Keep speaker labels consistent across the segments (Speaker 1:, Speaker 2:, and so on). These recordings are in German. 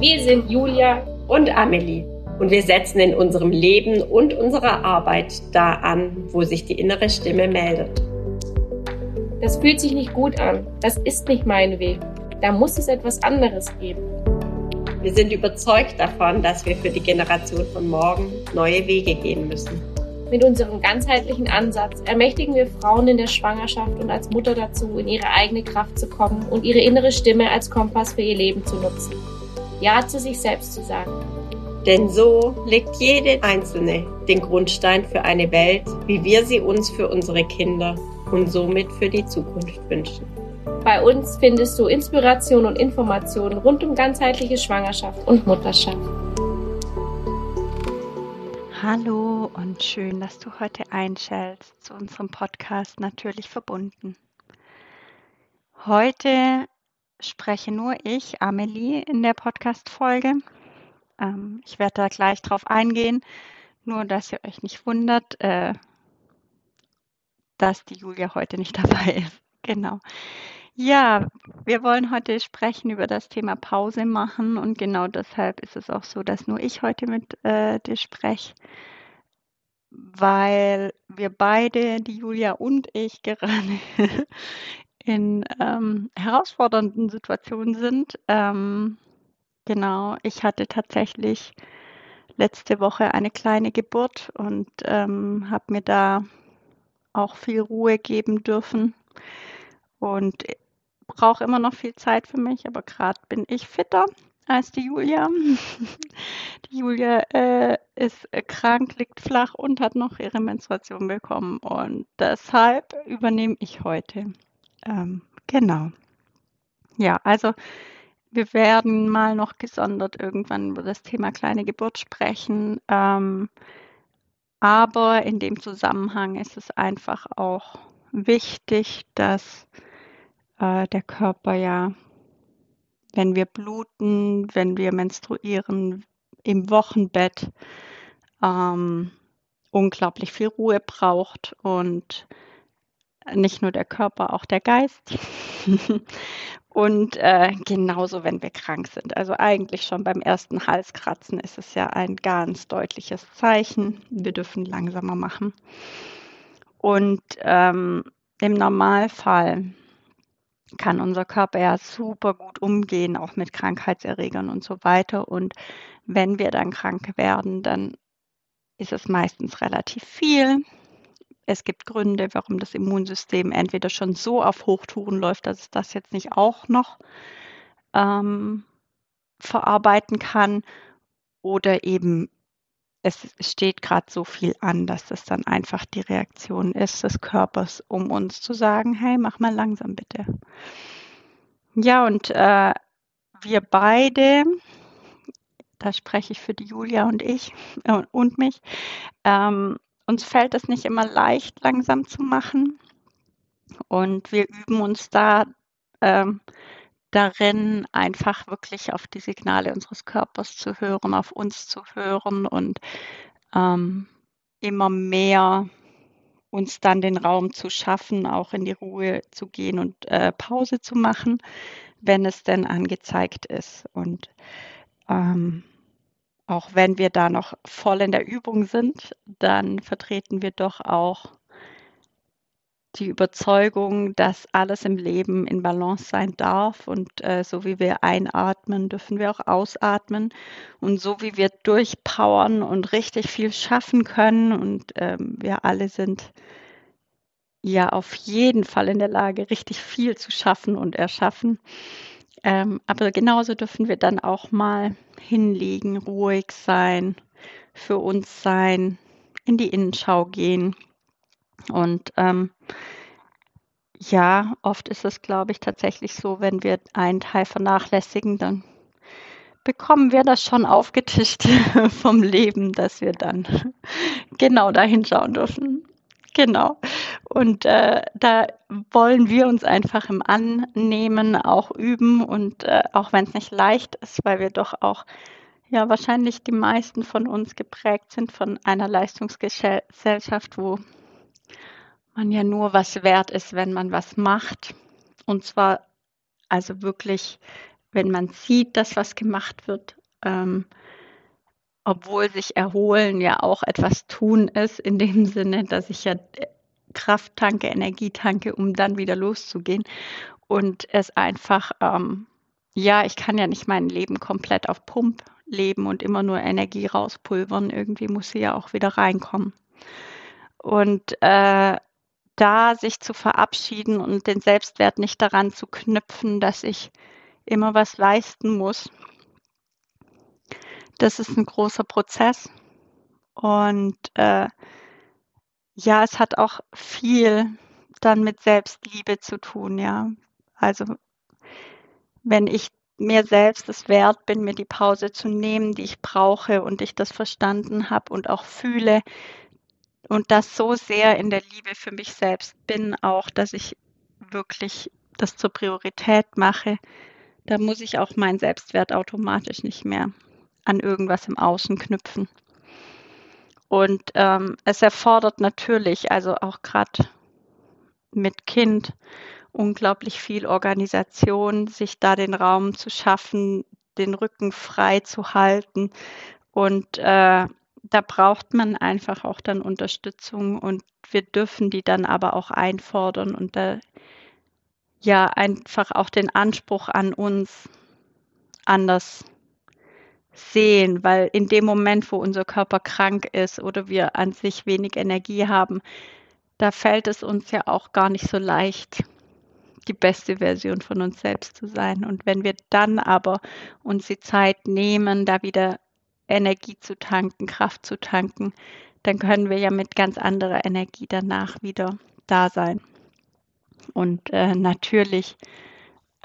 Speaker 1: Wir sind Julia
Speaker 2: und Amelie und wir setzen in unserem Leben und unserer Arbeit da an, wo sich die innere Stimme meldet.
Speaker 1: Das fühlt sich nicht gut an. Das ist nicht mein Weg. Da muss es etwas anderes geben.
Speaker 2: Wir sind überzeugt davon, dass wir für die Generation von morgen neue Wege gehen müssen.
Speaker 1: Mit unserem ganzheitlichen Ansatz ermächtigen wir Frauen in der Schwangerschaft und als Mutter dazu, in ihre eigene Kraft zu kommen und ihre innere Stimme als Kompass für ihr Leben zu nutzen. Ja zu sich selbst zu sagen.
Speaker 2: Denn so legt jede Einzelne den Grundstein für eine Welt, wie wir sie uns für unsere Kinder und somit für die Zukunft wünschen.
Speaker 1: Bei uns findest du Inspiration und Informationen rund um ganzheitliche Schwangerschaft und Mutterschaft.
Speaker 3: Hallo und schön, dass du heute einschältst zu unserem Podcast Natürlich verbunden. Heute spreche nur ich, Amelie, in der Podcast-Folge. Ähm, ich werde da gleich drauf eingehen, nur dass ihr euch nicht wundert, äh, dass die Julia heute nicht dabei ist. Genau. Ja, wir wollen heute sprechen über das Thema Pause machen und genau deshalb ist es auch so, dass nur ich heute mit äh, dir spreche, weil wir beide, die Julia und ich, gerade in ähm, herausfordernden Situationen sind. Ähm, genau, ich hatte tatsächlich letzte Woche eine kleine Geburt und ähm, habe mir da auch viel Ruhe geben dürfen. Und brauche immer noch viel Zeit für mich, aber gerade bin ich fitter als die Julia. Die Julia äh, ist krank, liegt flach und hat noch ihre Menstruation bekommen. Und deshalb übernehme ich heute. Ähm, genau. Ja, also wir werden mal noch gesondert irgendwann über das Thema kleine Geburt sprechen. Ähm, aber in dem Zusammenhang ist es einfach auch wichtig, dass äh, der Körper ja, wenn wir bluten, wenn wir menstruieren, im Wochenbett ähm, unglaublich viel Ruhe braucht und nicht nur der Körper, auch der Geist. und äh, genauso, wenn wir krank sind. Also eigentlich schon beim ersten Halskratzen ist es ja ein ganz deutliches Zeichen. Wir dürfen langsamer machen. Und ähm, im Normalfall kann unser Körper ja super gut umgehen, auch mit Krankheitserregern und so weiter. Und wenn wir dann krank werden, dann ist es meistens relativ viel. Es gibt Gründe, warum das Immunsystem entweder schon so auf Hochtouren läuft, dass es das jetzt nicht auch noch ähm, verarbeiten kann oder eben es steht gerade so viel an, dass das dann einfach die Reaktion ist des Körpers, um uns zu sagen, hey, mach mal langsam bitte. Ja, und äh, wir beide, da spreche ich für die Julia und ich äh, und mich, ähm, uns fällt es nicht immer leicht, langsam zu machen. Und wir üben uns da ähm, darin, einfach wirklich auf die Signale unseres Körpers zu hören, auf uns zu hören und ähm, immer mehr uns dann den Raum zu schaffen, auch in die Ruhe zu gehen und äh, Pause zu machen, wenn es denn angezeigt ist. Und ähm, auch wenn wir da noch voll in der Übung sind, dann vertreten wir doch auch die Überzeugung, dass alles im Leben in Balance sein darf und äh, so wie wir einatmen, dürfen wir auch ausatmen und so wie wir durchpowern und richtig viel schaffen können und ähm, wir alle sind ja auf jeden Fall in der Lage, richtig viel zu schaffen und erschaffen. Ähm, aber genauso dürfen wir dann auch mal hinlegen, ruhig sein, für uns sein, in die Innenschau gehen und ähm, ja, oft ist es, glaube ich, tatsächlich so, wenn wir einen Teil vernachlässigen, dann bekommen wir das schon aufgetischt vom Leben, dass wir dann genau da hinschauen dürfen. Genau. Und äh, da wollen wir uns einfach im Annehmen auch üben und äh, auch wenn es nicht leicht ist, weil wir doch auch ja wahrscheinlich die meisten von uns geprägt sind von einer Leistungsgesellschaft, wo man ja nur was wert ist, wenn man was macht. Und zwar also wirklich, wenn man sieht, dass was gemacht wird, ähm, obwohl sich erholen ja auch etwas tun ist, in dem Sinne, dass ich ja Kraft tanke, Energie tanke, um dann wieder loszugehen. Und es einfach, ähm, ja, ich kann ja nicht mein Leben komplett auf Pump leben und immer nur Energie rauspulvern. Irgendwie muss sie ja auch wieder reinkommen. Und äh, da sich zu verabschieden und den Selbstwert nicht daran zu knüpfen, dass ich immer was leisten muss, das ist ein großer Prozess. Und äh, ja, es hat auch viel dann mit Selbstliebe zu tun, ja. Also wenn ich mir selbst es wert bin, mir die Pause zu nehmen, die ich brauche und ich das verstanden habe und auch fühle und das so sehr in der Liebe für mich selbst bin, auch dass ich wirklich das zur Priorität mache, da muss ich auch meinen Selbstwert automatisch nicht mehr an irgendwas im Außen knüpfen. Und ähm, es erfordert natürlich, also auch gerade mit Kind, unglaublich viel Organisation, sich da den Raum zu schaffen, den Rücken frei zu halten. Und äh, da braucht man einfach auch dann Unterstützung und wir dürfen die dann aber auch einfordern und da ja einfach auch den Anspruch an uns anders sehen, weil in dem Moment, wo unser Körper krank ist oder wir an sich wenig Energie haben, da fällt es uns ja auch gar nicht so leicht, die beste Version von uns selbst zu sein. Und wenn wir dann aber uns die Zeit nehmen, da wieder Energie zu tanken, Kraft zu tanken, dann können wir ja mit ganz anderer Energie danach wieder da sein. Und äh, natürlich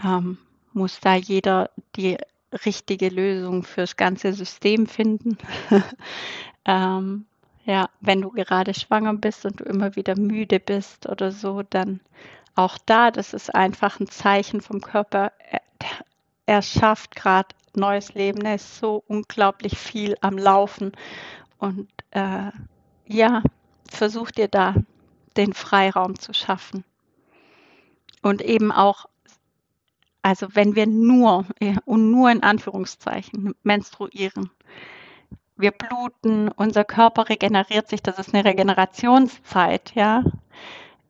Speaker 3: ähm, muss da jeder die richtige Lösung fürs ganze System finden. ähm, ja, wenn du gerade schwanger bist und du immer wieder müde bist oder so, dann auch da, das ist einfach ein Zeichen vom Körper. Er, schafft gerade neues Leben. Er ist so unglaublich viel am Laufen. Und äh, ja, versuch dir da den Freiraum zu schaffen. Und eben auch also wenn wir nur und nur in Anführungszeichen menstruieren, wir bluten, unser Körper regeneriert sich, das ist eine Regenerationszeit, ja.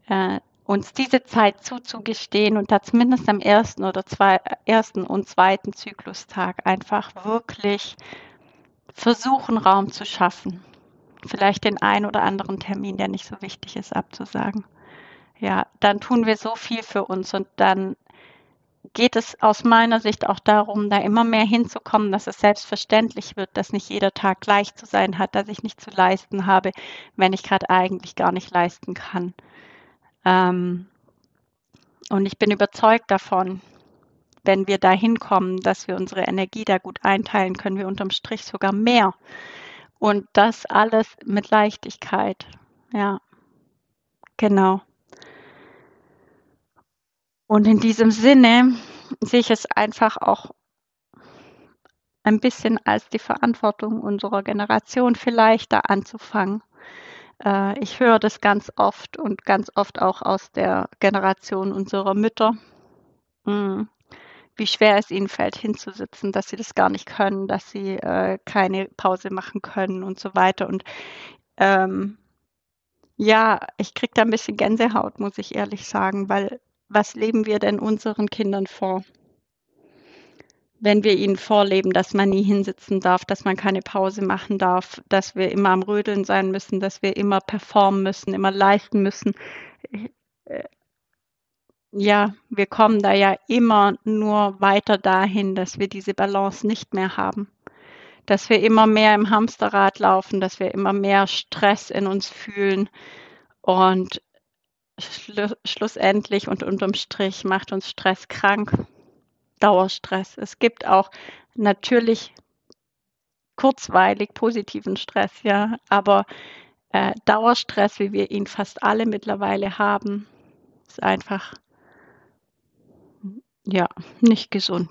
Speaker 3: Äh, uns diese Zeit zuzugestehen und da zumindest am ersten oder zwei, ersten und zweiten Zyklustag einfach wirklich versuchen, Raum zu schaffen. Vielleicht den einen oder anderen Termin, der nicht so wichtig ist, abzusagen. Ja, dann tun wir so viel für uns und dann geht es aus meiner Sicht auch darum, da immer mehr hinzukommen, dass es selbstverständlich wird, dass nicht jeder Tag gleich zu sein hat, dass ich nicht zu leisten habe, wenn ich gerade eigentlich gar nicht leisten kann. Ähm, und ich bin überzeugt davon, wenn wir da hinkommen, dass wir unsere Energie da gut einteilen, können wir unterm Strich sogar mehr. Und das alles mit Leichtigkeit. Ja, genau. Und in diesem Sinne sehe ich es einfach auch ein bisschen als die Verantwortung unserer Generation vielleicht da anzufangen. Äh, ich höre das ganz oft und ganz oft auch aus der Generation unserer Mütter, hm, wie schwer es ihnen fällt, hinzusitzen, dass sie das gar nicht können, dass sie äh, keine Pause machen können und so weiter. Und ähm, ja, ich kriege da ein bisschen Gänsehaut, muss ich ehrlich sagen, weil was leben wir denn unseren Kindern vor? Wenn wir ihnen vorleben, dass man nie hinsitzen darf, dass man keine Pause machen darf, dass wir immer am Rödeln sein müssen, dass wir immer performen müssen, immer leisten müssen. Äh, ja, wir kommen da ja immer nur weiter dahin, dass wir diese Balance nicht mehr haben. Dass wir immer mehr im Hamsterrad laufen, dass wir immer mehr Stress in uns fühlen. Und schlu schlussendlich und unterm Strich macht uns Stress krank. Dauerstress. Es gibt auch natürlich kurzweilig positiven Stress, ja, aber äh, Dauerstress, wie wir ihn fast alle mittlerweile haben, ist einfach ja nicht gesund.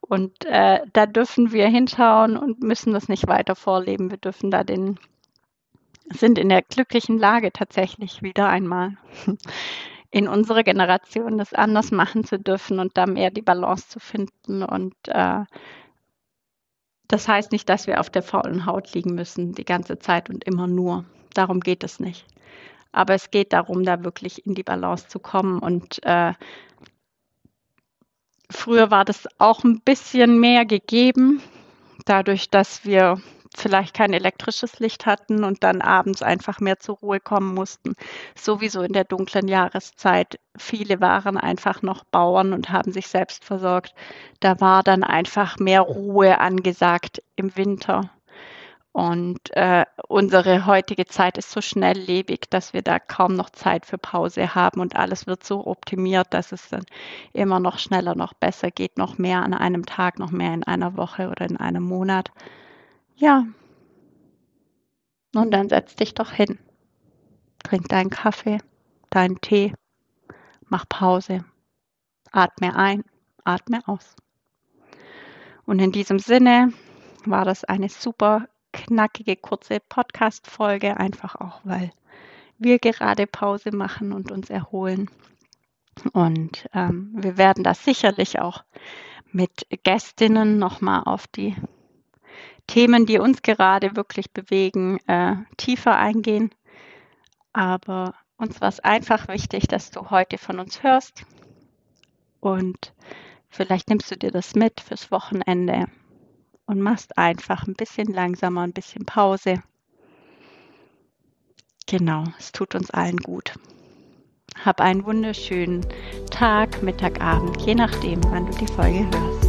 Speaker 3: Und äh, da dürfen wir hinschauen und müssen das nicht weiter vorleben. Wir dürfen da den sind in der glücklichen Lage tatsächlich wieder einmal in unserer Generation das anders machen zu dürfen und da mehr die Balance zu finden. Und äh, das heißt nicht, dass wir auf der faulen Haut liegen müssen die ganze Zeit und immer nur. Darum geht es nicht. Aber es geht darum, da wirklich in die Balance zu kommen. Und äh, früher war das auch ein bisschen mehr gegeben, dadurch, dass wir vielleicht kein elektrisches Licht hatten und dann abends einfach mehr zur Ruhe kommen mussten. Sowieso in der dunklen Jahreszeit. Viele waren einfach noch Bauern und haben sich selbst versorgt. Da war dann einfach mehr Ruhe angesagt im Winter. Und äh, unsere heutige Zeit ist so schnelllebig, dass wir da kaum noch Zeit für Pause haben und alles wird so optimiert, dass es dann immer noch schneller, noch besser geht, noch mehr an einem Tag, noch mehr in einer Woche oder in einem Monat. Ja. Und dann setz dich doch hin. Trink deinen Kaffee, deinen Tee, mach Pause, atme ein, atme aus. Und in diesem Sinne war das eine super knackige, kurze Podcast-Folge, einfach auch, weil wir gerade Pause machen und uns erholen. Und ähm, wir werden das sicherlich auch mit Gästinnen nochmal auf die Themen, die uns gerade wirklich bewegen, äh, tiefer eingehen. Aber uns war es einfach wichtig, dass du heute von uns hörst. Und vielleicht nimmst du dir das mit fürs Wochenende und machst einfach ein bisschen langsamer, ein bisschen Pause. Genau, es tut uns allen gut. Hab einen wunderschönen Tag, Mittag, Abend, je nachdem, wann du die Folge hörst.